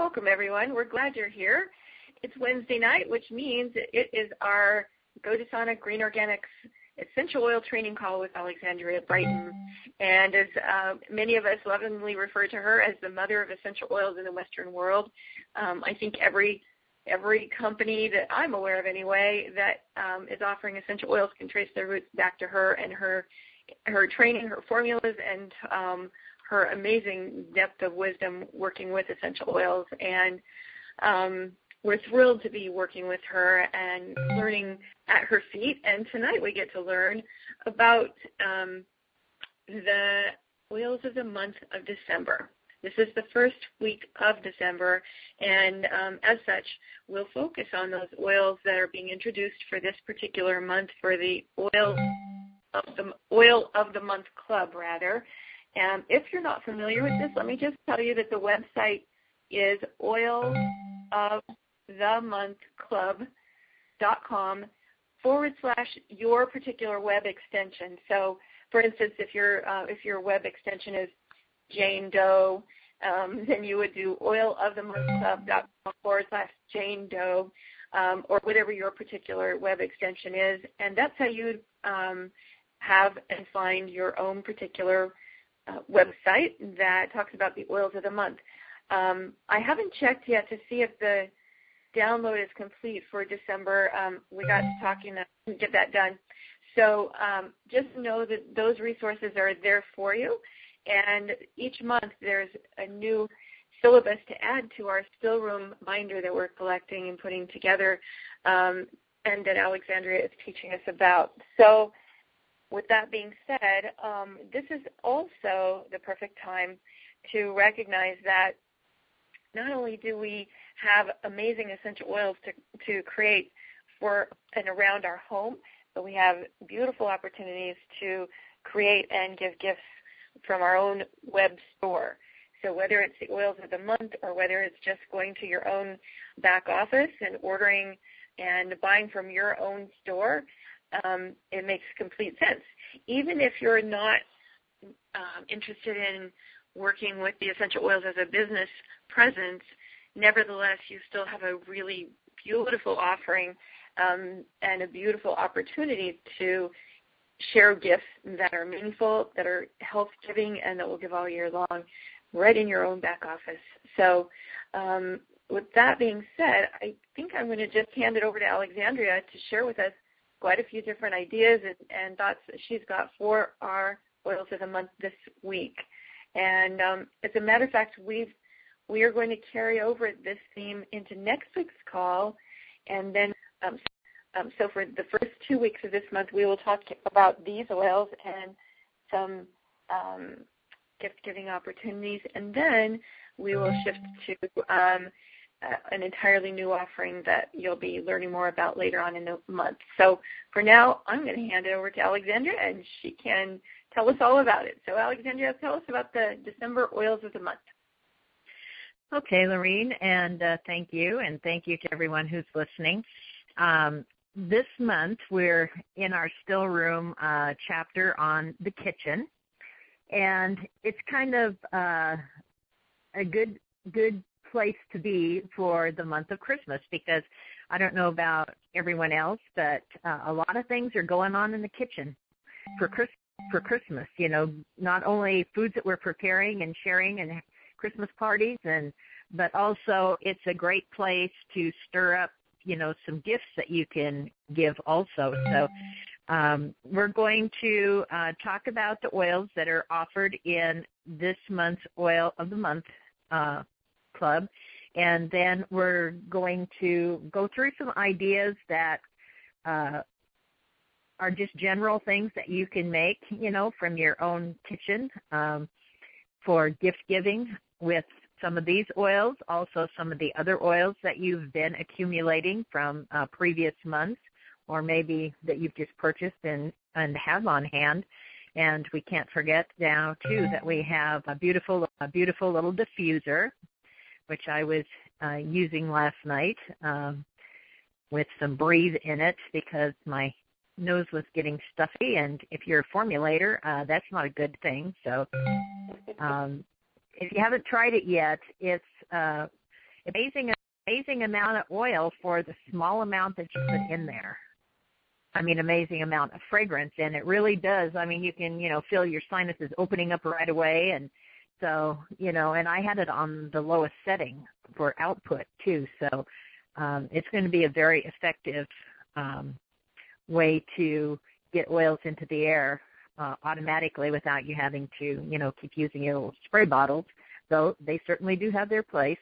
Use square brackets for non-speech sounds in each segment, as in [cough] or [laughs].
Welcome, everyone. We're glad you're here. It's Wednesday night, which means it is our goDésana Green Organics essential oil training call with Alexandria Brighton. And as uh, many of us lovingly refer to her as the mother of essential oils in the Western world, um, I think every every company that I'm aware of anyway that um, is offering essential oils can trace their roots back to her and her her training, her formulas, and um, her amazing depth of wisdom working with essential oils. And um, we're thrilled to be working with her and learning at her feet. And tonight we get to learn about um, the oils of the month of December. This is the first week of December, and um, as such, we'll focus on those oils that are being introduced for this particular month for the oil of the oil of the month club, rather. And if you're not familiar with this, let me just tell you that the website is oil of the month club.com forward slash your particular web extension. So, for instance, if your uh, if your web extension is Jane Doe, um, [laughs] then you would do oil of the month club.com forward slash Jane Doe, um, or whatever your particular web extension is, and that's how you um, have and find your own particular uh, website that talks about the oils of the month. Um, I haven't checked yet to see if the download is complete for December. Um, we got to talking to get that done. So um, just know that those resources are there for you. And each month there's a new syllabus to add to our still room binder that we're collecting and putting together um, and that Alexandria is teaching us about. So with that being said, um, this is also the perfect time to recognize that not only do we have amazing essential oils to, to create for and around our home, but we have beautiful opportunities to create and give gifts from our own web store. So whether it's the oils of the month or whether it's just going to your own back office and ordering and buying from your own store, um, it makes complete sense. Even if you're not um, interested in working with the essential oils as a business presence, nevertheless, you still have a really beautiful offering um, and a beautiful opportunity to share gifts that are meaningful, that are health giving, and that will give all year long, right in your own back office. So, um, with that being said, I think I'm going to just hand it over to Alexandria to share with us quite a few different ideas and, and thoughts she's got for our oils of the month this week. And um, as a matter of fact, we've we are going to carry over this theme into next week's call, and then um, um, so for the first two weeks of this month, we will talk about these oils and some um, gift-giving opportunities, and then we will shift to um, an entirely new offering that you'll be learning more about later on in the month. So for now, I'm going to hand it over to Alexandra, and she can tell us all about it. So Alexandra, tell us about the December oils of the month. Okay, Lorene, and uh, thank you, and thank you to everyone who's listening. Um, this month, we're in our still room uh, chapter on the kitchen, and it's kind of uh, a good good place to be for the month of Christmas because I don't know about everyone else, but uh, a lot of things are going on in the kitchen for Chris for Christmas. You know, not only foods that we're preparing and sharing and Christmas parties and but also it's a great place to stir up, you know, some gifts that you can give also. So um, we're going to uh, talk about the oils that are offered in this month's Oil of the Month uh, Club. And then we're going to go through some ideas that uh, are just general things that you can make, you know, from your own kitchen um, for gift giving with some of these oils, also some of the other oils that you've been accumulating from uh, previous months, or maybe that you've just purchased and, and have on hand. And we can't forget now too that we have a beautiful, a beautiful little diffuser, which I was uh, using last night um, with some breathe in it because my nose was getting stuffy. And if you're a formulator, uh, that's not a good thing. So um, if you haven't tried it yet, it's uh, amazing amazing amount of oil for the small amount that you put in there. I mean, amazing amount of fragrance, and it really does. I mean, you can, you know, feel your sinuses opening up right away, and so, you know, and I had it on the lowest setting for output too. So, um, it's going to be a very effective um, way to get oils into the air uh, automatically without you having to, you know, keep using your little spray bottles. Though they certainly do have their place.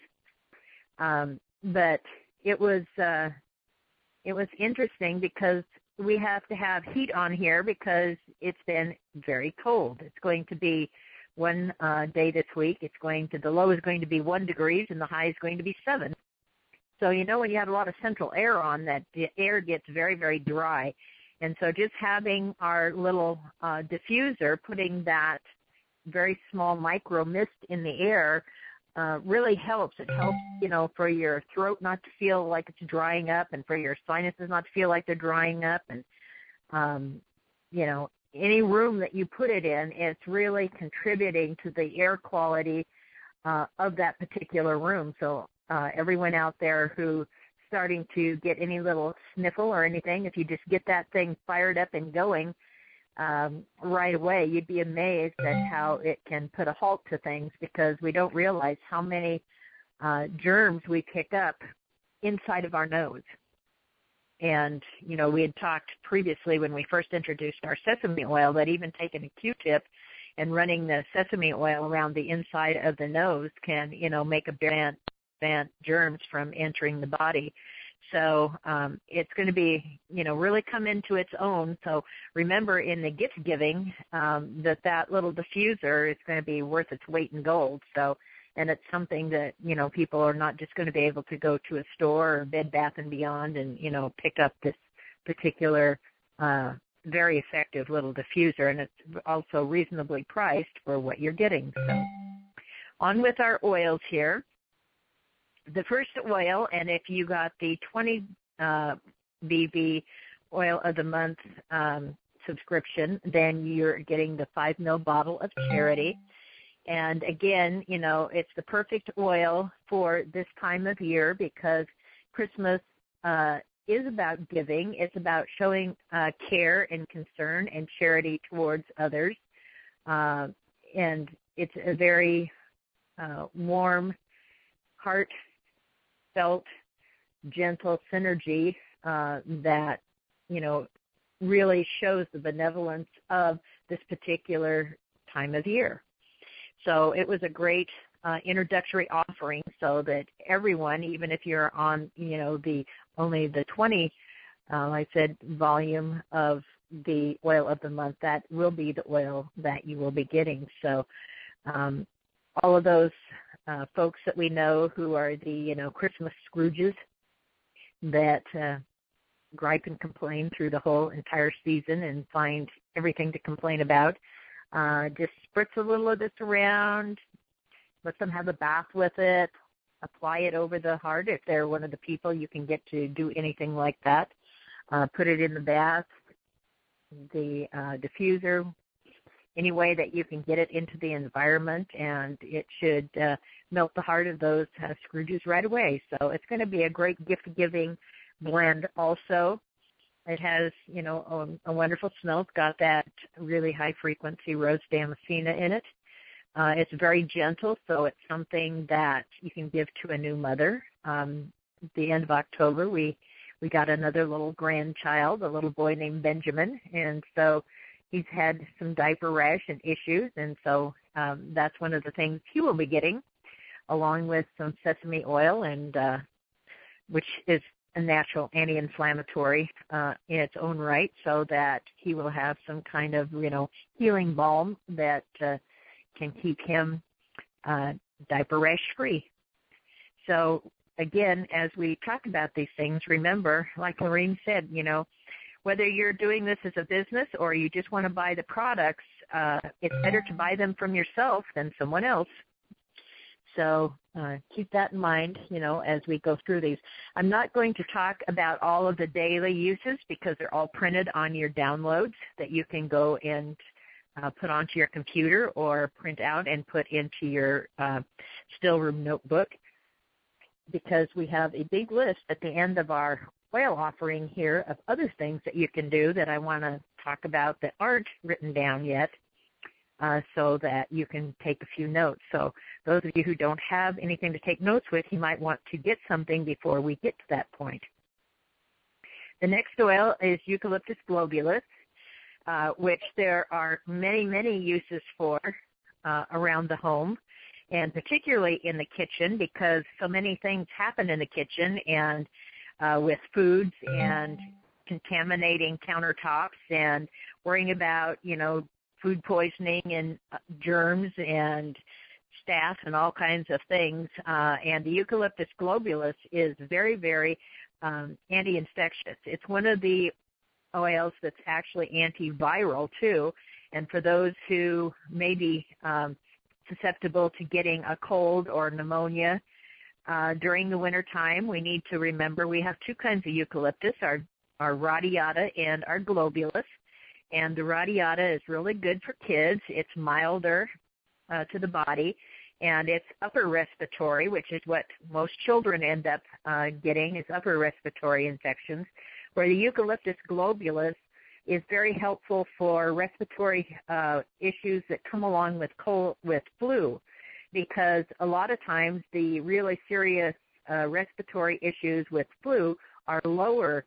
Um, but it was uh, it was interesting because we have to have heat on here because it's been very cold. It's going to be one uh, day this week. It's going to the low is going to be one degrees and the high is going to be seven. So you know when you have a lot of central air on, that the air gets very very dry, and so just having our little uh, diffuser, putting that very small micro mist in the air uh, really helps. It helps, you know, for your throat not to feel like it's drying up, and for your sinuses not to feel like they're drying up, and um, you know, any room that you put it in, it's really contributing to the air quality uh, of that particular room. So uh, everyone out there who starting to get any little sniffle or anything, if you just get that thing fired up and going, um, right away, you'd be amazed at how it can put a halt to things because we don't realize how many uh, germs we pick up inside of our nose. And, you know, we had talked previously when we first introduced our sesame oil that even taking a Q-tip and running the sesame oil around the inside of the nose can, you know, make a prevent, prevent germs from entering the body. So um, it's going to be, you know, really come into its own. So remember, in the gift giving, um, that that little diffuser is going to be worth its weight in gold. So, and it's something that you know people are not just going to be able to go to a store or Bed Bath and Beyond and you know pick up this particular uh, very effective little diffuser, and it's also reasonably priced for what you're getting. So, on with our oils here the first oil, and if you got the 20 uh, BV oil of the month um, subscription, then you're getting the five mil bottle of charity. And again, you know, it's the perfect oil for this time of year because Christmas uh, is about giving. It's about showing uh, care and concern and charity towards others. Uh, and it's a very uh, warm, heart felt gentle synergy uh, that you know really shows the benevolence of this particular time of year. So it was a great uh, introductory offering so that everyone, even if you're on, you know, the only the 20, uh, I said volume of the oil of the month, that will be the oil that you will be getting. So um, all of those uh, folks that we know who are the you know Christmas Scrooges that uh, gripe and complain through the whole entire season and find everything to complain about. Uh, just spritz a little of this around, let them have a bath with it, apply it over the heart if they're one of the people you can get to do anything like that. Uh, put it in the bath, the uh, diffuser, any way that you can get it into the environment, and it should uh, melt the heart of those uh, Scrooges right away. So it's going to be a great gift giving blend also. It has, you know, a, a wonderful smell. It's got that really high frequency rose damascena in it. Uh, it's very gentle, so it's something that you can give to a new mother. Um, the end of October, we we got another little grandchild, a little boy named Benjamin, and so he's had some diaper rash and issues, and so um, that's one of the things he will be getting along with some sesame oil and uh, which is a natural anti-inflammatory uh, in its own right, so that he will have some kind of you know healing balm that uh, can keep him uh, diaper rash free. So again, as we talk about these things, remember, like Lorene said, you know, whether you're doing this as a business or you just want to buy the products, uh, it's better to buy them from yourself than someone else so uh, keep that in mind, you know, as we go through these. I'm not going to talk about all of the daily uses because they're all printed on your downloads that you can go and uh, put onto your computer or print out and put into your uh, still room notebook. because we have a big list at the end of our oil offering here of other things that you can do that I want to talk about that aren't written down yet uh, so that you can take a few notes. So those of you who don't have anything to take notes with, you might want to get something before we get to that point. The next oil is Eucalyptus globulus, uh, which there are many, many uses for uh, around the home and particularly in the kitchen because so many things happen in the kitchen and uh, with foods and contaminating countertops and worrying about, you know, food poisoning and uh, germs and staph and all kinds of things. Uh, and the Eucalyptus globulus is very, very um, anti-infectious. It's one of the oils that's actually antiviral too. And for those who may be um, susceptible to getting a cold or pneumonia uh, during the winter time, we need to remember we have two kinds of eucalyptus, our, our radiata and our globulus. And the radiata is really good for kids. It's milder uh, to the body, and it's upper respiratory, which is what most children end up uh, getting is upper respiratory infections. Where the eucalyptus globulus is very helpful for respiratory uh, issues that come along with cold, with flu, because a lot of times the really serious uh, respiratory issues with flu are lower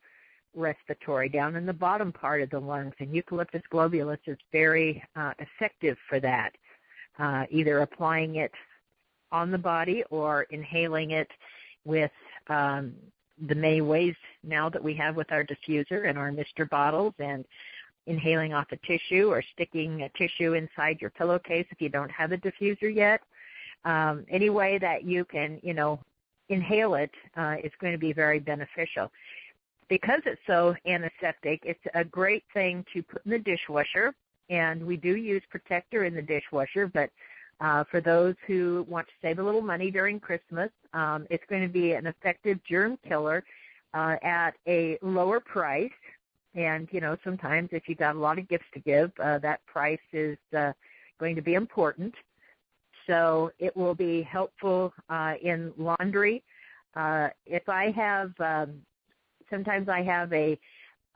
respiratory, down in the bottom part of the lungs, and eucalyptus globulus is very uh, effective for that. Uh, either applying it on the body or inhaling it with um, the many ways now that we have with our diffuser and our mister bottles and inhaling off a tissue or sticking a tissue inside your pillowcase if you don't have a diffuser yet. Um, any way that you can, you know, inhale it uh, is going to be very beneficial. Because it's so antiseptic, it's a great thing to put in the dishwasher, and we do use protector in the dishwasher, but uh, for those who want to save a little money during Christmas, um, it's going to be an effective germ killer uh, at a lower price. And you know, sometimes if you've got a lot of gifts to give, uh, that price is uh, going to be important. So it will be helpful uh, in laundry. Uh, if I have, um, sometimes I have a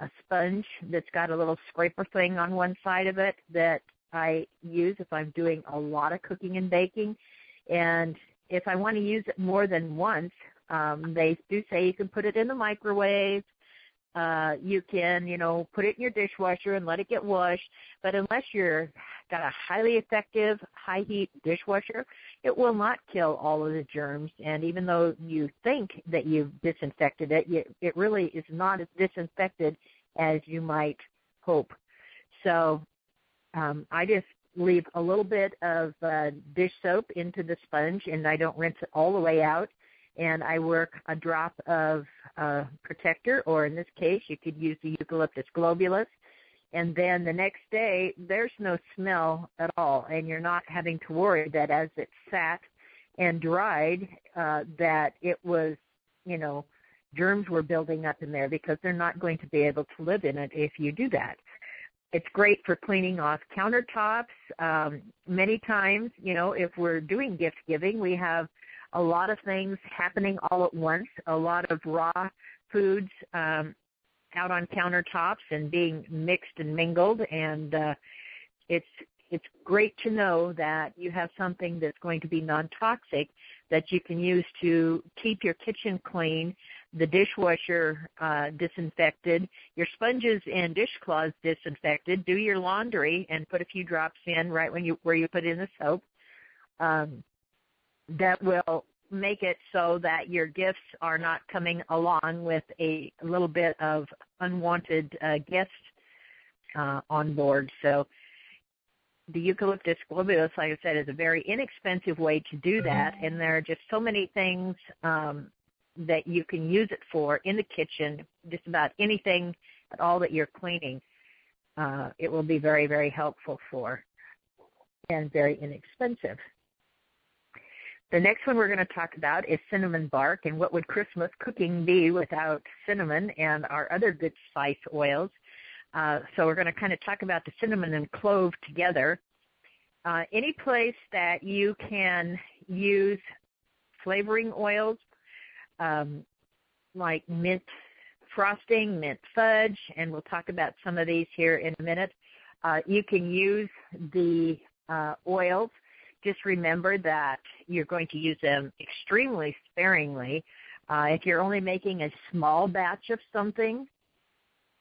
a sponge that's got a little scraper thing on one side of it that I use if I'm doing a lot of cooking and baking. And if I want to use it more than once, um, they do say you can put it in the microwave. Uh, you can, you know, put it in your dishwasher and let it get washed. But unless you're got a highly effective high heat dishwasher, it will not kill all of the germs. And even though you think that you've disinfected it, it really is not as disinfected as you might hope. So um, I just leave a little bit of uh, dish soap into the sponge, and I don't rinse it all the way out. And I work a drop of uh, protector, or in this case, you could use the eucalyptus globulus. And then the next day, there's no smell at all, and you're not having to worry that as it sat and dried, uh, that it was, you know, germs were building up in there because they're not going to be able to live in it if you do that. It's great for cleaning off countertops. Um, many times, you know, if we're doing gift giving, we have a lot of things happening all at once, a lot of raw foods um, out on countertops and being mixed and mingled and uh, it's it's great to know that you have something that's going to be non-toxic that you can use to keep your kitchen clean the dishwasher uh, disinfected, your sponges and dishcloths disinfected. Do your laundry and put a few drops in right when you where you put in the soap. Um, that will make it so that your gifts are not coming along with a, little bit of unwanted uh, guests uh, on board. So the eucalyptus globulus, like I said, is a very inexpensive way to do that, and there are just so many things um, that you can use it for in the kitchen, just about anything at all that you're cleaning. Uh, it will be very, very helpful for and very inexpensive. The next one we're going to talk about is cinnamon bark and what would Christmas cooking be without cinnamon and our other good spice oils. Uh, so we're going to kind of talk about the cinnamon and clove together. Uh, any place that you can use flavoring oils um, like mint frosting, mint fudge, and we'll talk about some of these here in a minute. Uh, you can use the uh, oils. Just remember that you're going to use them extremely sparingly. Uh, if you're only making a small batch of something,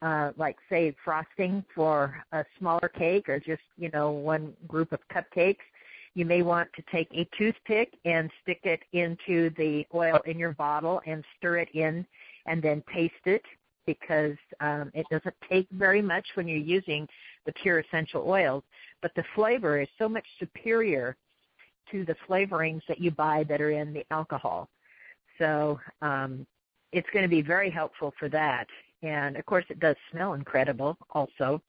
uh, like say frosting for a smaller cake or just you know one group of cupcakes, you may want to take a toothpick and stick it into the oil in your bottle and stir it in and then taste it because um, it doesn't take very much when you're using the pure essential oils, but the flavor is so much superior to the flavorings that you buy that are in the alcohol. So um, it's going to be very helpful for that. And of course, it does smell incredible also.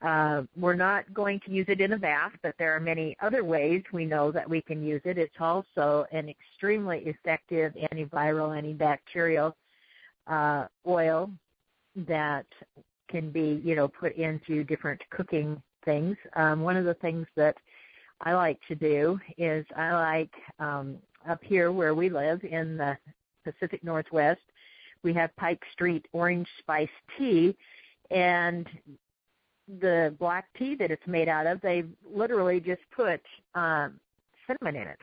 Uh, we're not going to use it in a bath, but there are many other ways we know that we can use it. It's also an extremely effective antiviral, antibacterial uh, oil that can be, you know, put into different cooking things. Um, one of the things that I like to do is I like um, up here where we live in the Pacific Northwest, we have Pike Street orange spice tea, and the black tea that it's made out of, they literally just put um, cinnamon in it.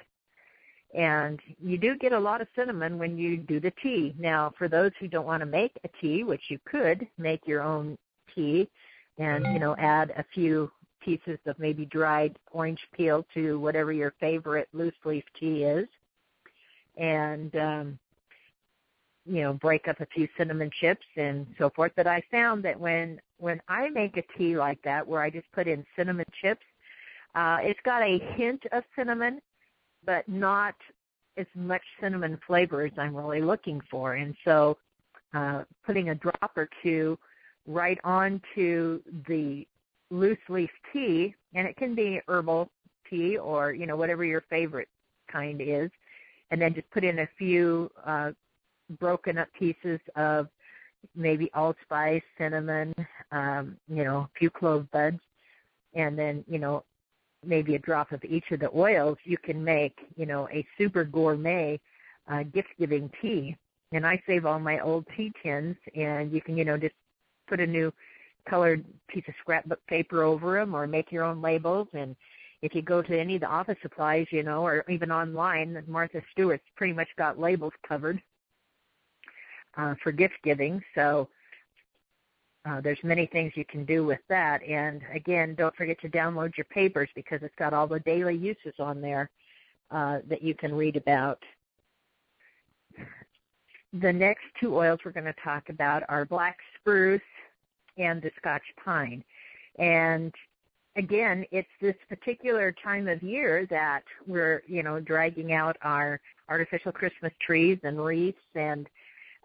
And you do get a lot of cinnamon when you do the tea. Now, for those who don't want to make a tea, which you could make your own tea and, you know, add a few pieces of maybe dried orange peel to whatever your favorite loose leaf tea is. And um you know, break up a few cinnamon chips and so forth. But I found that when when I make a tea like that where I just put in cinnamon chips, uh it's got a hint of cinnamon, but not as much cinnamon flavor as I'm really looking for. And so uh, putting a drop or two right onto the loose leaf tea, and it can be herbal tea or you know whatever your favorite kind is, and then just put in a few uh, broken up pieces of maybe allspice, cinnamon, um, you know, a few clove buds, and then you know maybe a drop of each of the oils, you can make, you know, a super gourmet uh, gift giving tea. And I save all my old tea tins, and you can, you know, just put a new colored piece of scrapbook paper over them, or make your own labels. And if you go to any of the office supplies, you know, or even online, Martha Stewart's pretty much got labels covered uh, for gift giving. So uh, there's many things you can do with that. And again, don't forget to download your papers because it's got all the daily uses on there uh, that you can read about. The next two oils we're going to talk about are black spruce and the Scotch pine. And again, it's this particular time of year that we're, you know, dragging out our artificial Christmas trees and wreaths and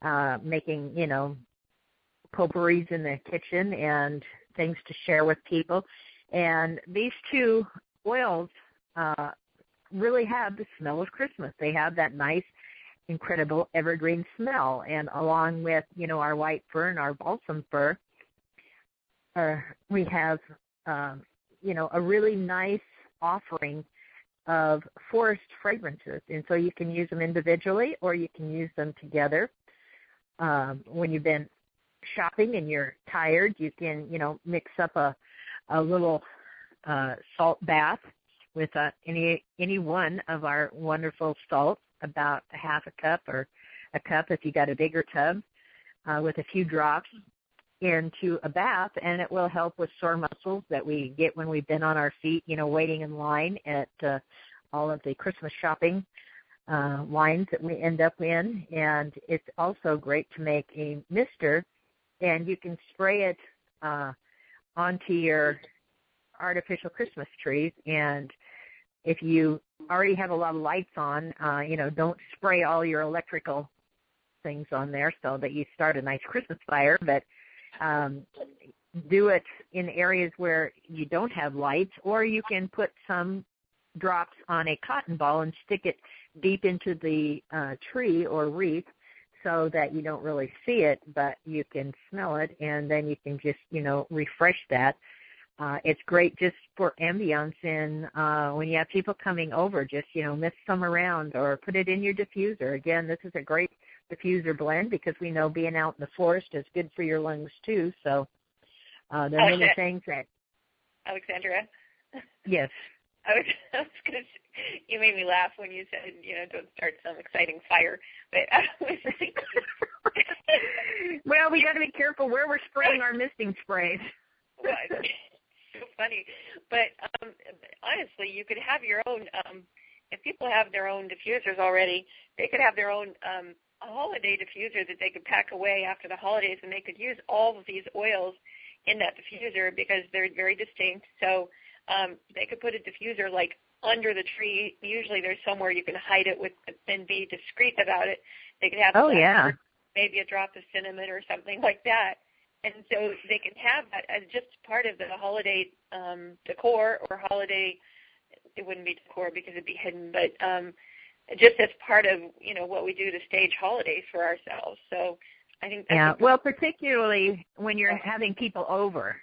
uh, making, you know, potpourris in the kitchen and things to share with people. And these two oils uh, really have the smell of Christmas. They have that nice, incredible evergreen smell. And along with, you know, our white fir and our balsam fir, uh, we have, um, you know, a really nice offering of forest fragrances. And so you can use them individually or you can use them together. Um, when you've been shopping and you're tired, you can, you know, mix up a a little uh, salt bath with uh, any any one of our wonderful salts, about a half a cup or a cup if you got a bigger tub, uh, with a few drops into a bath, and it will help with sore muscles that we get when we've been on our feet, you know, waiting in line at uh, all of the Christmas shopping uh, lines that we end up in. And it's also great to make a mister and you can spray it uh, onto your artificial Christmas trees. And if you already have a lot of lights on, uh, you know, don't spray all your electrical things on there so that you start a nice Christmas fire, but um, do it in areas where you don't have lights, or you can put some drops on a cotton ball and stick it deep into the uh, tree or wreath so that you don't really see it, but you can smell it, and then you can just, you know, refresh that. uh, it's great just for ambience and uh, when you have people coming over, just you know mist some around or put it in your diffuser. Again, this is a great diffuser blend because we know being out in the forest is good for your lungs too. So uh, there are many things that. Alexandra. Yes. [laughs] I was, I was gonna. You made me laugh when you said, you know, don't start some exciting fire. But [laughs] I was [laughs] well, we got to be careful where we're spraying our misting sprays. well, so funny, but um, honestly, you could have your own. Um, if people have their own diffusers already, they could have their own um, holiday diffuser that they could pack away after the holidays, and they could use all of these oils in that diffuser because they're very distinct. So um, they could put a diffuser like under the tree. Usually there's somewhere you can hide it with and be discreet about it. They could have oh yeah maybe a drop of cinnamon or something [laughs] like that. And so they can have that as just part of the holiday um, decor or holiday. It wouldn't be decor because it'd be hidden, but um, just as part of you know what we do to stage holidays for ourselves. So I think that's yeah. Well, particularly when you're having people over,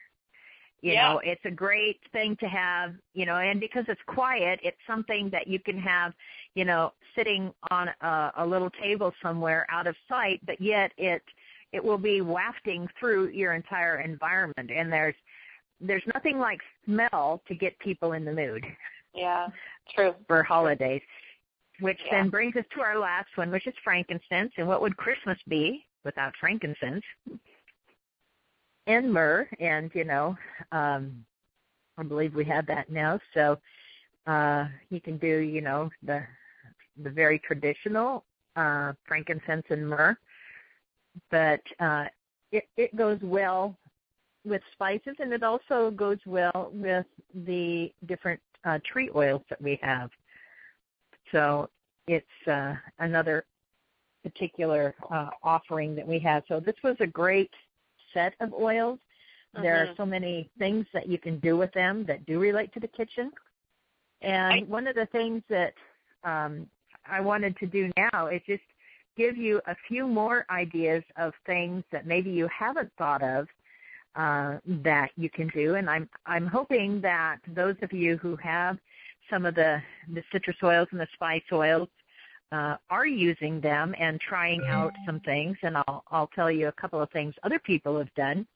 you yeah. know, it's a great thing to have, you know, and because it's quiet, it's something that you can have, you know, sitting on a, a little table somewhere out of sight, but yet it it will be wafting through your entire environment and there's there's nothing like smell to get people in the mood. Yeah, true. For holidays. Which yeah. then brings us to our last one, which is frankincense. And what would Christmas be without frankincense? and myrrh, and you know, um, I believe we have that now. So uh, you can do, you know, the the very traditional uh, frankincense and myrrh, but uh, it it goes well with spices, and it also goes well with the different uh, tree oils that we have. So it's uh, another particular uh, offering that we have. So this was a great set of oils. Mm-hmm. There are mm-hmm. so many things that you can do with them that do relate to the kitchen. And I, one of the things that um, I wanted to do now is just give you a few more ideas of things that maybe you haven't thought of uh, that you can do. And I'm I'm hoping that those of you who have some of the the citrus oils and the spice oils uh, are using them and trying out some things, and I'll I'll tell you a couple of things other people have done,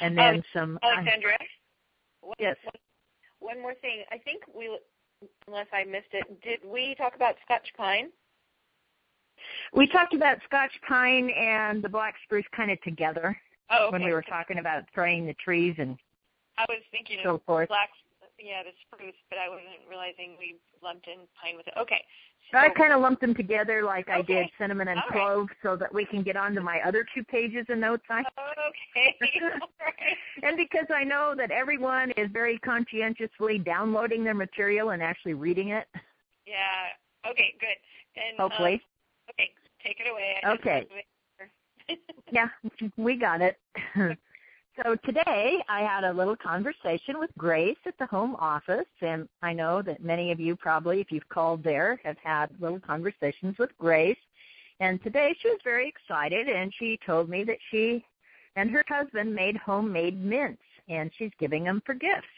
and then um, some. Alexandra. Uh, yes. One, one more thing. I think we, unless I missed it, did we talk about Scotch pine? We talked about Scotch pine and the black spruce kind of together oh, okay. when we were talking about spraying the trees and I was thinking so of forth. black, yeah, the spruce, but I wasn't realizing we lumped in pine with it. Okay, So I kind of lumped them together like okay. I did cinnamon and All clove right. so that we can get on to my other two pages of notes. I okay. [laughs] and because I know that everyone is very conscientiously downloading their material and actually reading it. Yeah. Okay. Good. And hopefully. Um, okay. Take it away. okay. [laughs] [laughs] yeah, we got it. So today I had a little conversation with Grace at the home office, and I know that many of you probably, if you've called there, have had little conversations with Grace. And today she was very excited, and she told me that she and her husband made homemade mints, and she's giving them for gifts.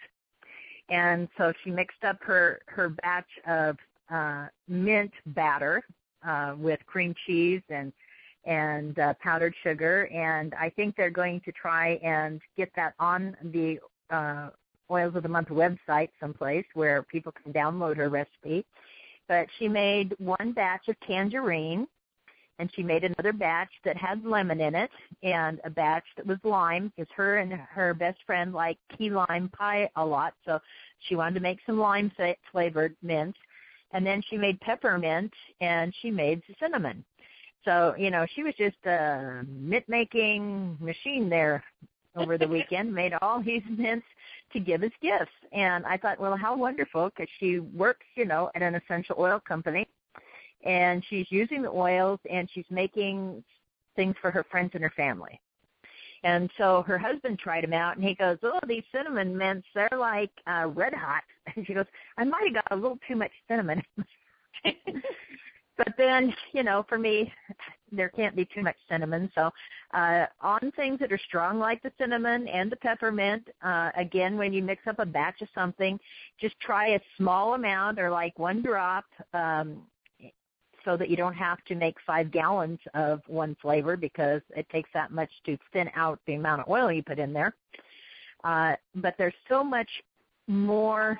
And so she mixed up her her batch of uh, mint batter uh, with cream cheese and and uh, powdered sugar. And I think they're going to try and get that on the uh, Oils of the Month website someplace where people can download her recipe. But she made one batch of tangerine, and she made another batch that had lemon in it, and a batch that was lime, because her and her best friend like key lime pie a lot, so she wanted to make some lime flavored mints. And then she made peppermint, and she made cinnamon. So, you know, she was just a mint making machine there over the [laughs] weekend, made all these mints to give as gifts. And I thought, well, how wonderful because she works, you know, at an essential oil company and she's using the oils and she's making things for her friends and her family. And so her husband tried them out and he goes, Oh, these cinnamon mints, they're like uh red hot. [laughs] And she goes, I might have got a little too much cinnamon. [laughs] But then, you know, for me, there can't be too much cinnamon, so Uh, on things that are strong like the cinnamon and the peppermint, uh, again, when you mix up a batch of something, just try a small amount or like one drop um, so that you don't have to make five gallons of one flavor because it takes that much to thin out the amount of oil you put in there. Uh, but there's so much more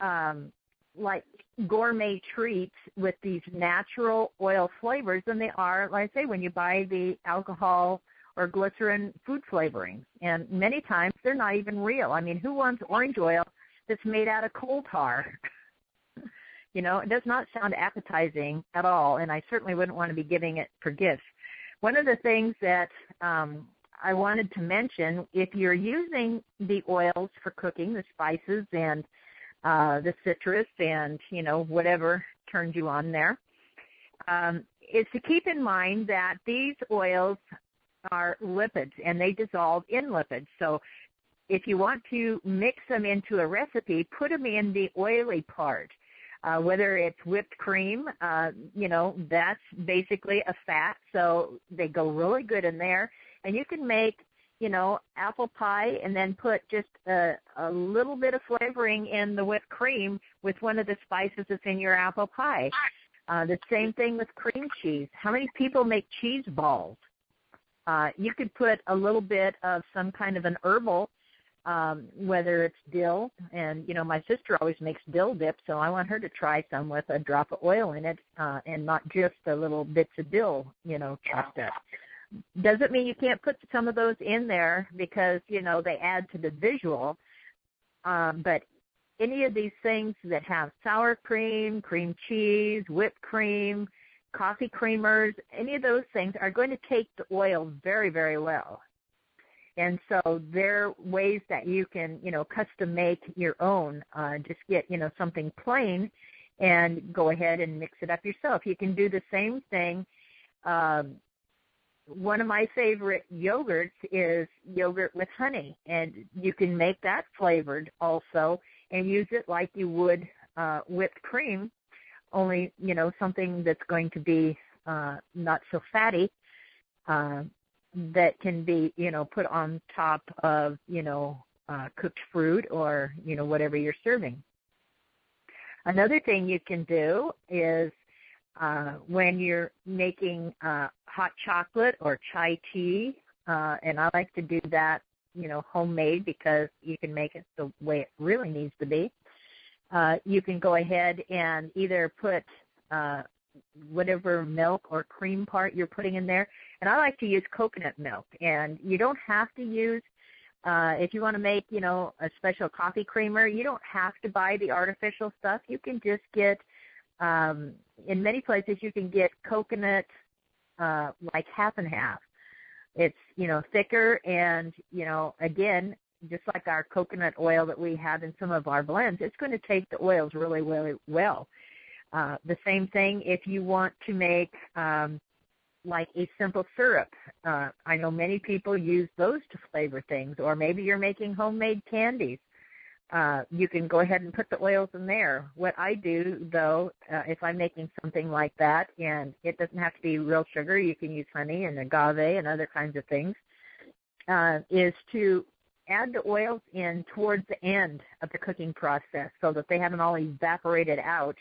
um, like gourmet treats with these natural oil flavors than they are, like I say, when you buy the alcohol or glycerin food flavorings. And many times they're not even real. I mean, who wants orange oil that's made out of coal tar? [laughs] you know, it does not sound appetizing at all, and I certainly wouldn't want to be giving it for gifts. One of the things that um, I wanted to mention, if you're using the oils for cooking, the spices and uh, the citrus and you know whatever turns you on there, um, is to keep in mind that these oils are lipids and they dissolve in lipids. So if you want to mix them into a recipe, put them in the oily part. Uh, whether it's whipped cream, uh, you know, that's basically a fat, so they go really good in there. And you can make you know, apple pie and then put just a, a little bit of flavoring in the whipped cream with one of the spices that's in your apple pie. Uh, the same thing with cream cheese. How many people make cheese balls? Uh, you could put a little bit of some kind of an herbal, um, whether it's dill, and you know my sister always makes dill dip, so I want her to try some with a drop of oil in it, uh, and not just the little bits of dill, you know, chopped up doesn't mean you can't put some of those in there because you know they add to the visual. Um, but any of these things that have sour cream cream cheese whipped cream coffee creamers any of those things are going to take the oil very very well. And so there are ways that you can you know custom make your own uh, just get you know something plain and go ahead and mix it up yourself. You can do the same thing um, one of my favorite yogurts is yogurt with honey, and you can make that flavored also and use it like you would uh, whipped cream, only you know something that's going to be uh, not so fatty. Uh, that can be you know put on top of you know uh, cooked fruit or you know whatever you're serving. Another thing you can do is uh, when you're making uh, hot chocolate or chai tea, uh, and I like to do that, you know, homemade because you can make it the way it really needs to be. Uh, you can go ahead and either put uh, whatever milk or cream part you're putting in there. And I like to use coconut milk. And you don't have to use, uh, if you want to make, you know, a special coffee creamer, you don't have to buy the artificial stuff. You can just get um, in many places you can get coconut uh, like half and half. It's you know thicker and you know again just like our coconut oil that we have in some of our blends, it's going to take the oils really really well. Uh, the same thing if you want to make um, like a simple syrup. Uh, I know many people use those to flavor things, or maybe you're making homemade candies uh, you can go ahead and put the oils in there. What I do, though, uh, if I'm making something like that, and it doesn't have to be real sugar, you can use honey and agave and other kinds of things, uh, is to add the oils in towards the end of the cooking process so that they haven't all evaporated out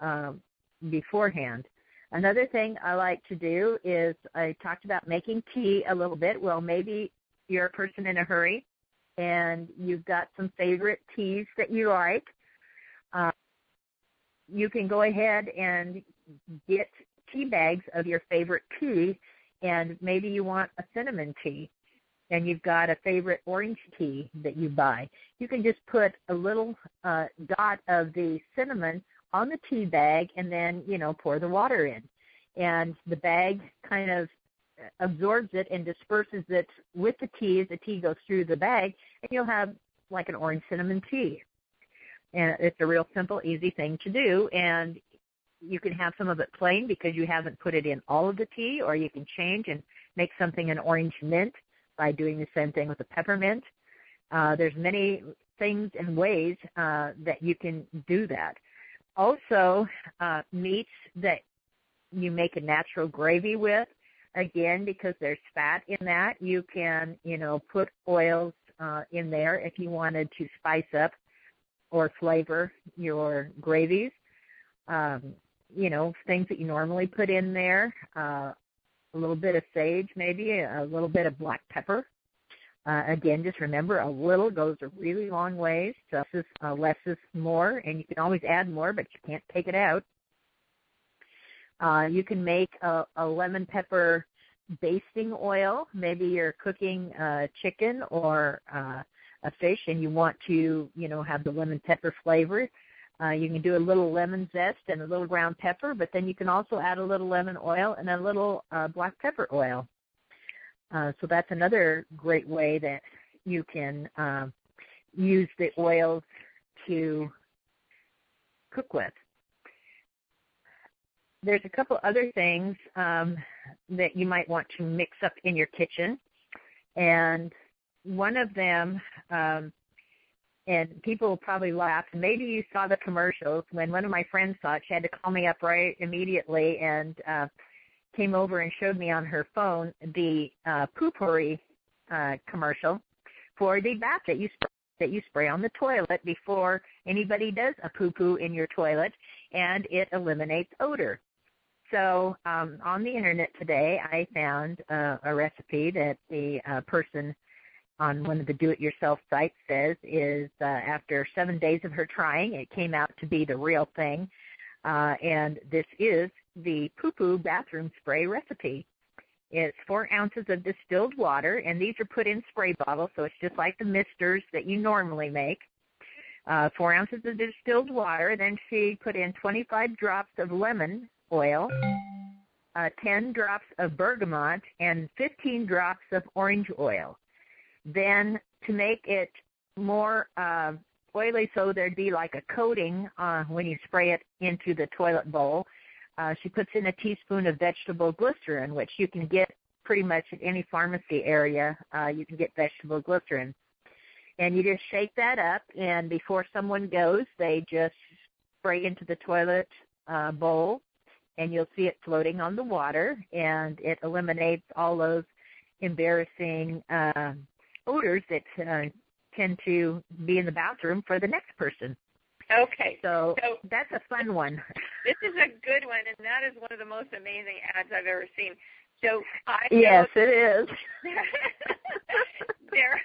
um, beforehand. Another thing I like to do is I talked about making tea a little bit. Well, maybe you're a person in a hurry and you've got some favorite teas that you like, uh, you can go ahead and get tea bags of your favorite tea, and maybe you want a cinnamon tea, and you've got a favorite orange tea that you buy. You can just put a little uh, dot of the cinnamon on the tea bag, and then you know pour the water in, and the bag kind of absorbs it and disperses it with the tea as the tea goes through the bag, and you'll have like an orange cinnamon tea. And it's a real simple, easy thing to do. And you can have some of it plain because you haven't put it in all of the tea, or you can change and make something an orange mint by doing the same thing with the peppermint. Uh, there's many things and ways uh, that you can do that. Also, uh, meats that you make a natural gravy with again, because there's fat in that, you can, you know, put oils uh, in there if you wanted to spice up or flavor your gravies. Um, you know, things that you normally put in there. Uh, a little bit of sage, maybe a little bit of black pepper. Uh, again, just remember a little goes a really long ways. So less is, uh, less is more, and you can always add more, but you can't take it out. Uh, you can make a, a lemon pepper basting oil. Maybe you're cooking uh, chicken or uh, a fish, and you want to, you know, have the lemon pepper flavor. Uh, you can do a little lemon zest and a little ground pepper, but then you can also add a little lemon oil and a little uh, black pepper oil. Uh, so that's another great way that you can uh, use the oils to cook with. There's a couple other things um, that you might want to mix up in your kitchen, and one of them, um, and people will probably laugh. Maybe you saw the commercials when one of my friends saw it. She had to call me up right immediately and uh, came over and showed me on her phone the uh, Poo-Pourri uh, commercial for the bath that you spray, that you spray on the toilet before anybody does a poo poo in your toilet, and it eliminates odor. So um, on the internet today, I found uh, a recipe that the uh, person on one of the do-it-yourself sites says is uh, after seven days of her trying, it came out to be the real thing. Uh, and this is the Poo Poo bathroom spray recipe. It's four ounces of distilled water, and these are put in spray bottles, so it's just like the misters that you normally make. Uh, four ounces of distilled water. Then she put in 25 drops of lemon oil, uh, 10 drops of bergamot, and 15 drops of orange oil. Then to make it more uh, oily so there'd be like a coating uh, when you spray it into the toilet bowl, uh, she puts in a teaspoon of vegetable glycerin, which you can get pretty much at any pharmacy area. Uh, you can get vegetable glycerin. And you just shake that up, and before someone goes, they just spray into the toilet uh, bowl, and you'll see it floating on the water, and it eliminates all those embarrassing uh, odors that uh, tend to be in the bathroom for the next person. Okay. So, so that's a fun one. [laughs] This is a good one, and that is one of the most amazing ads I've ever seen. So I yes, it is. there,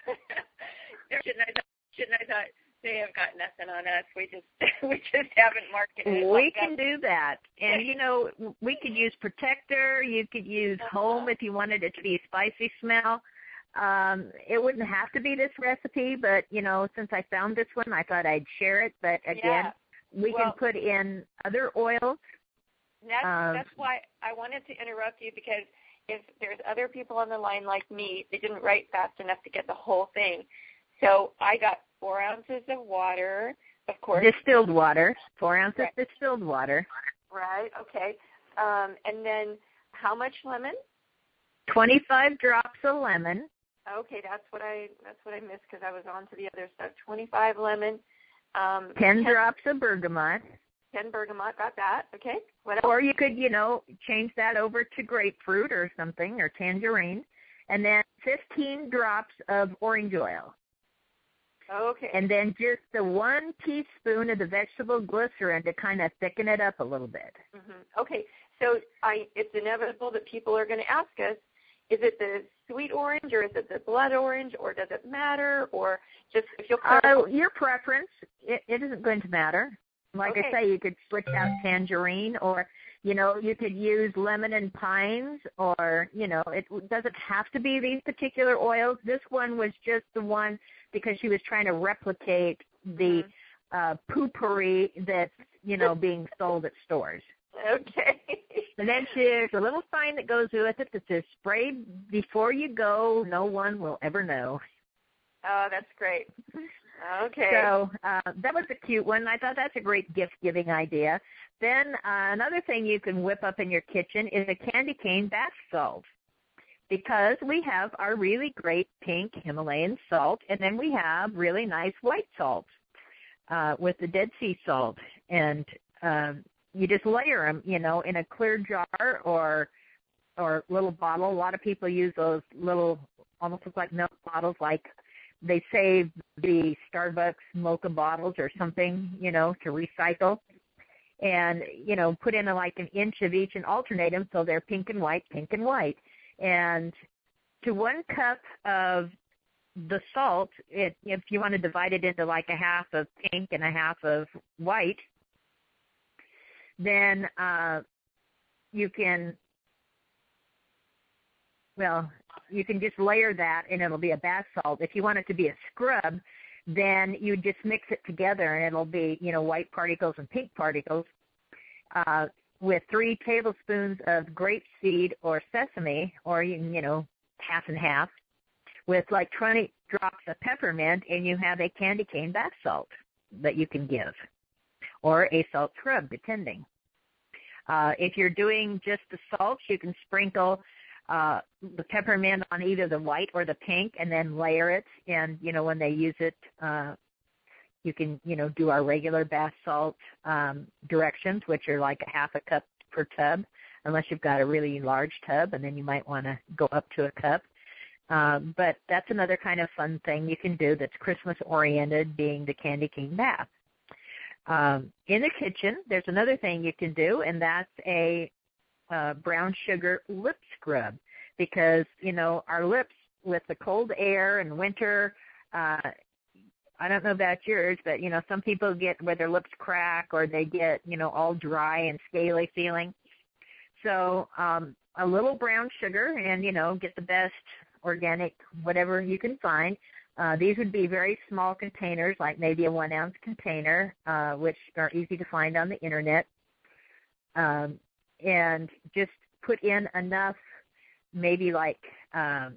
there shouldn't I, shouldn't I thought they have got nothing on us. We just [laughs] we just haven't marketed. It we like can do that, and you know we could use protector. You could use home if you wanted it to be a spicy smell. Um, it wouldn't have to be this recipe, but you know, since I found this one, I thought I'd share it. But again, yeah. we well, can put in other oils. That's um, that's why I wanted to interrupt you because if there's other people on the line like me, they didn't write fast enough to get the whole thing. So I got four ounces of water, of course. Distilled water, four ounces right. distilled water. Right. Okay. Um, and then how much lemon? Twenty-five drops of lemon. Okay, that's what I that's what I missed because I was on to the other stuff. Twenty-five lemon. Um, 10, 10 drops of bergamot. Ten bergamot, got that. Okay. What else? Or you could, you know, change that over to grapefruit or something or tangerine, and then fifteen drops of orange oil. Okay. And then just the one teaspoon of the vegetable glycerin to kind of thicken it up a little bit. Mm-hmm. Okay. So I, it's inevitable that people are going to ask us, is it the sweet orange or is it the blood orange or does it matter or just if you'll uh, your preference it, it isn't going to matter like okay. i say you could switch out tangerine or you know you could use lemon and pines or you know it doesn't have to be these particular oils this one was just the one because she was trying to replicate the mm-hmm. uh Poo-Pourri that's you know being sold at stores [laughs] Okay. and then there's a little sign that goes with it that says "Spray before you go. No one will ever know." Oh, that's great. Okay. So uh, that was a cute one. I thought that's a great gift giving idea. Then uh, another thing you can whip up in your kitchen is a candy cane bath salt. Because we have our really great pink Himalayan salt, and then we have really nice white salt uh, with the Dead Sea salt. And um, you just layer them, you know, in a clear jar or or little bottle. A lot of people use those little, almost look like milk bottles, like they save the Starbucks mocha bottles or something, you know, to recycle. And, you know, put in a, like an inch of each and alternate them so they're pink and white, pink and white. And to one cup of the salt, it, if you want to divide it into like a half of pink and a half of white, then uh, you can, well, you can just layer that and it'll be a bath salt. If you want it to be a scrub, then you just mix it together and it'll be, you know, white particles and pink particles uh, with three tablespoons of grapeseed or sesame, or you you know, half and half, with like 20 drops of peppermint, and you have a candy cane bath salt that you can give, or a salt scrub, depending. Uh, if you're doing just the salts, you can sprinkle uh, the peppermint on either the white or the pink, and then layer it. And you know when they use it, uh, you can you know do our regular bath salt um, directions, which are like a half a cup per tub, unless you've got a really large tub, and then you might want to go up to a cup. Um, but that's another kind of fun thing you can do that's Christmas oriented, being the candy cane bath. Um, in the kitchen, there's another thing you can do, and that's a uh, brown sugar lip scrub because you know our lips with the cold air and winter. Uh, I don't know about yours, but you know some people get where their lips crack or they get you know all dry and scaly feeling. So um, a little brown sugar, and you know get the best organic whatever you can find. Uh, these would be very small containers, like maybe a one ounce container, uh, which are easy to find on the internet. Um, and just put in enough, maybe like um,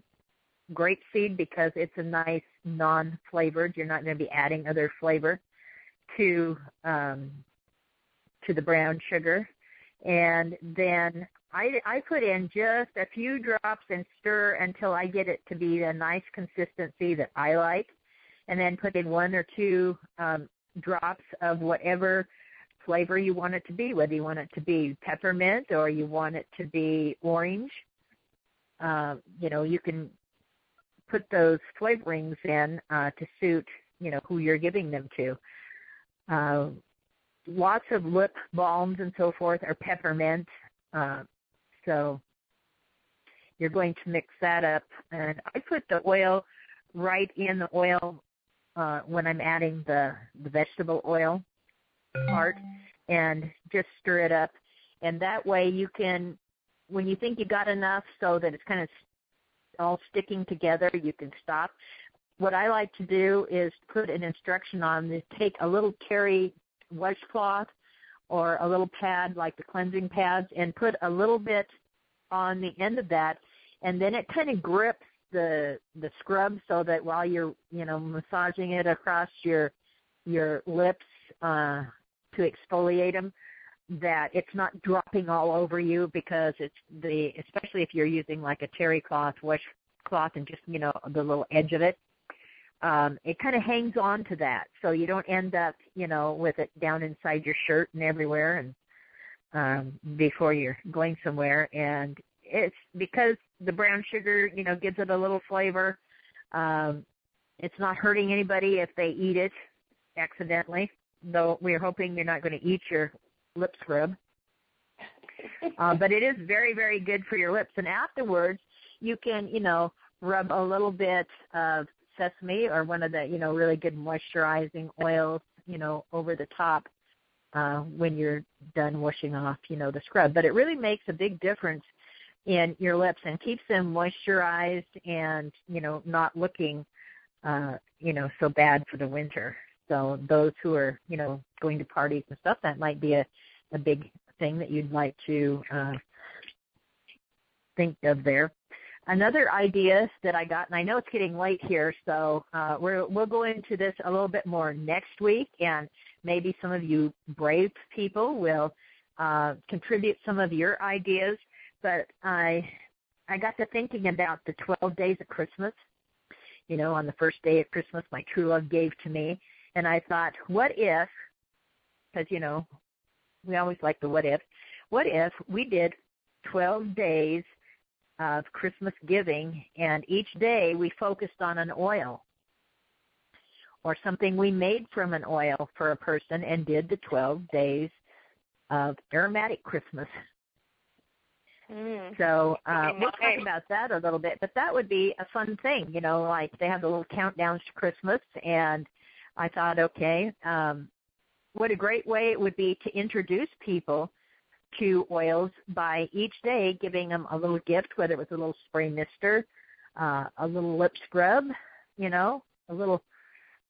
grape seed because it's a nice non-flavored. You're not going to be adding other flavor to um, to the brown sugar, and then I I put in just a few drops and stir until I get it to be a nice consistency that I like, and then put in one or two um, drops of whatever flavor you want it to be, whether you want it to be peppermint or you want it to be orange. Uh, you know, you can put those flavorings in uh, to suit, you know, who you're giving them to. Uh, lots of lip balms and so forth are peppermint. Uh, so you're going to mix that up. And I put the oil right in the oil uh, when I'm adding the, the vegetable oil part and just stir it up. And that way you can, when you think you got enough so that it's kind of all sticking together, you can stop. What I like to do is put an instruction on to take a little terry washcloth or a little pad like the cleansing pads and put a little bit on the end of that and then it kind of grips the the scrub so that while you're you know massaging it across your your lips uh to exfoliate them that it's not dropping all over you because it's the especially if you're using like a terry cloth wash cloth and just you know the little edge of it um it kind of hangs on to that. So you don't end up you know with it down inside your shirt and everywhere and um before you're going somewhere. And it's because the brown sugar you know gives it a little flavor um it's not hurting anybody if they eat it accidentally though we're hoping you're not going to eat your lip scrub. [laughs] uh, but it is very, very good for your lips. And afterwards, you can, you know, rub a little bit of sesame or one of the, you know, really good moisturizing oils, you know, over the top uh, when you're done washing off, you know, the scrub. But it really makes a big difference in your lips and keeps them moisturized and, you know, not looking, uh, you know, so bad for the winter. So those who are, you know, going to parties and stuff, that might be a, a big thing that you'd like to uh, think of there. Another idea that I got, and I know it's getting late here, so uh, we're, we'll go into this a little bit more next week, and maybe some of you brave people will uh, contribute some of your ideas. But I, I got to thinking about the 12 days of Christmas. You know, on the first day of Christmas, my true love gave to me, and I thought, what if, because, you know, we always like the what if, what if we did 12 days of Christmas giving, and each day we focused on an oil or something we made from an oil for a person and did the 12 days of aromatic Christmas. Mm. So uh, we'll talk about that a little bit, but that would be a fun thing, you know, like they have the little countdowns to Christmas, and I thought, okay, um, what a great way it would be to introduce people to oils by each day giving them a little gift, whether it was a little spray mister, uh, a little lip scrub, you know, a little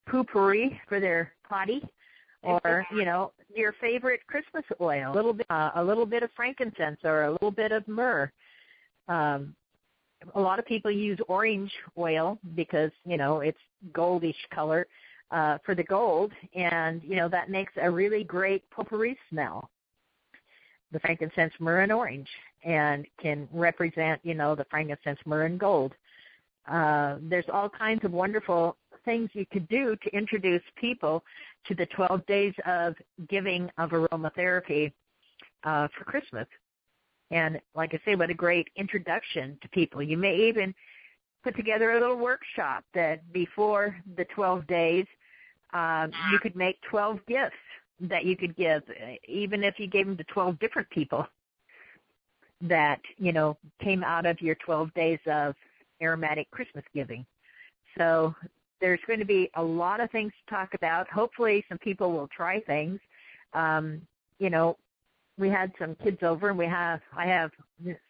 Poo-Pourri for their potty, or you know your favorite Christmas oil, a little bit, uh, a little bit of frankincense or a little bit of myrrh. Um, a lot of people use orange oil because you know it's goldish color uh, for the gold, and you know that makes a really great potpourri smell. The frankincense, myrrh, and orange, and can represent you know the frankincense, myrrh, and gold. Uh, there's all kinds of wonderful things you could do to introduce people to the 12 days of giving of aromatherapy uh, for Christmas. And like I say, what a great introduction to people. You may even put together a little workshop that before the 12 days, um, you could make 12 gifts that you could give, even if you gave them to 12 different people that, you know, came out of your 12 days of aromatic Christmas giving. So there's going to be a lot of things to talk about. Hopefully, some people will try things. Um, you know, we had some kids over, and we have I have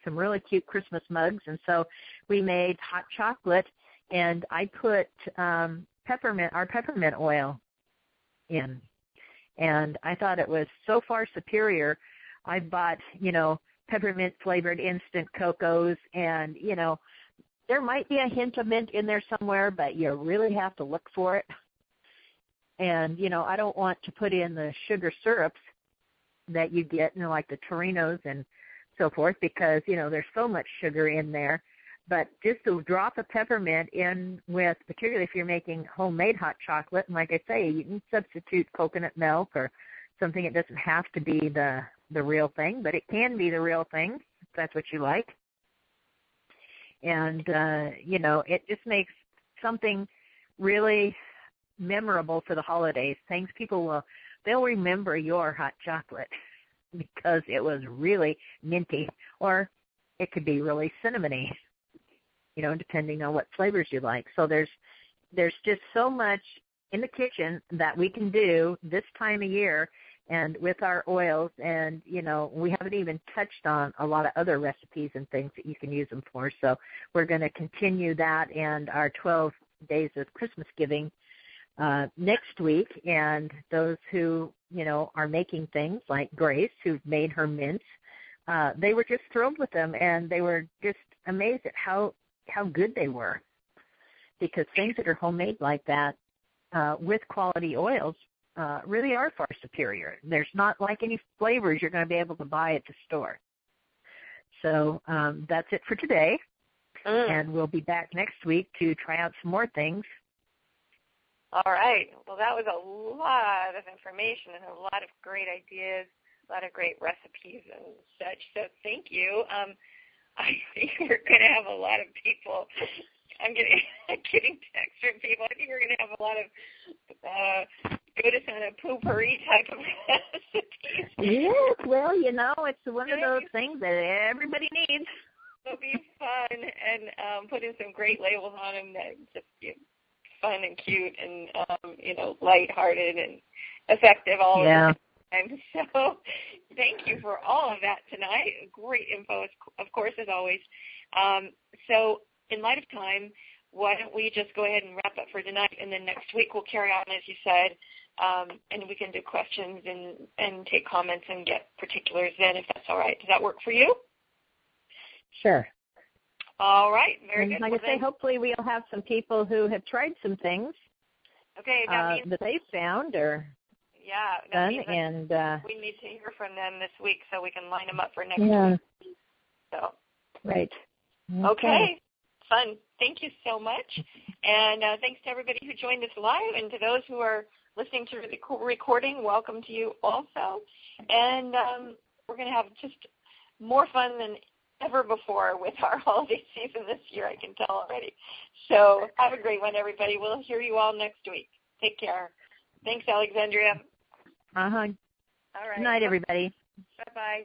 some really cute Christmas mugs, and so we made hot chocolate, and I put um, peppermint our peppermint oil in, and I thought it was so far superior. I bought you know peppermint flavored instant cocos, and you know there might be a hint of mint in there somewhere, but you really have to look for it. And, you know, I don't want to put in the sugar syrups that you get, you know, like the Toranis and so forth, because, you know, there's so much sugar in there. But just a drop of peppermint in with, particularly if you're making homemade hot chocolate, and like I say, you can substitute coconut milk or something. It doesn't have to be the the real thing, but it can be the real thing if that's what you like and uh, you know it just makes something really memorable for the holidays. Things people will they'll remember your hot chocolate [laughs] because it was really minty, or it could be really cinnamony. You know, depending on what flavors you like. So there's there's just so much in the kitchen that we can do this time of year and with our oils and you know we haven't even touched on a lot of other recipes and things that you can use them for so we're going to continue that and our 12 days of christmas giving uh, next week and those who you know are making things like grace who made her mints uh, they were just thrilled with them and they were just amazed at how how good they were because things that are homemade like that uh, with quality oils uh, really are far superior. There's not like any flavors you're going to be able to buy at the store. So um, that's it for today. Mm. And we'll be back next week to try out some more things. All right. Well, that was a lot of information and a lot of great ideas, a lot of great recipes and such. So thank you. Um, [laughs] I think we're going to have a lot of people. I'm getting [laughs] getting texts from people. I think we're going to have a lot of uh, go to kind of Poo-Pourri type of [laughs] recipes. Yes, well, you know, it's one of those things that everybody needs. It'll be fun and um, putting some great labels on them that just you know, fun and cute and um, you know lighthearted and effective all yeah. the time. [laughs] So thank you for all of that tonight. Great info, of course, as always. Um, so in light of time, why don't we just go ahead and wrap up for tonight, and then next week we'll carry on, as you said, um, and we can do questions and, and take comments and get particulars then, if that's all right. Does that work for you? Sure. All right. Very and good. Like well, I say, hopefully we'll have some people who have tried some things okay, that uh, means that they found or yeah, done, and uh, we need to hear from them this week so we can line them up for next yeah, week. So right. okay. Fun. Thank you so much. And uh, thanks to everybody who joined us live and to those who are listening to the recording. Welcome to you also. And um, we're going to have just more fun than ever before with our [laughs] holiday season this year. I can tell already. So have a great one, everybody. We'll hear you all next week. Take care. Thanks, Alexandria. Uh huh. All right. Good night, everybody. Bye bye.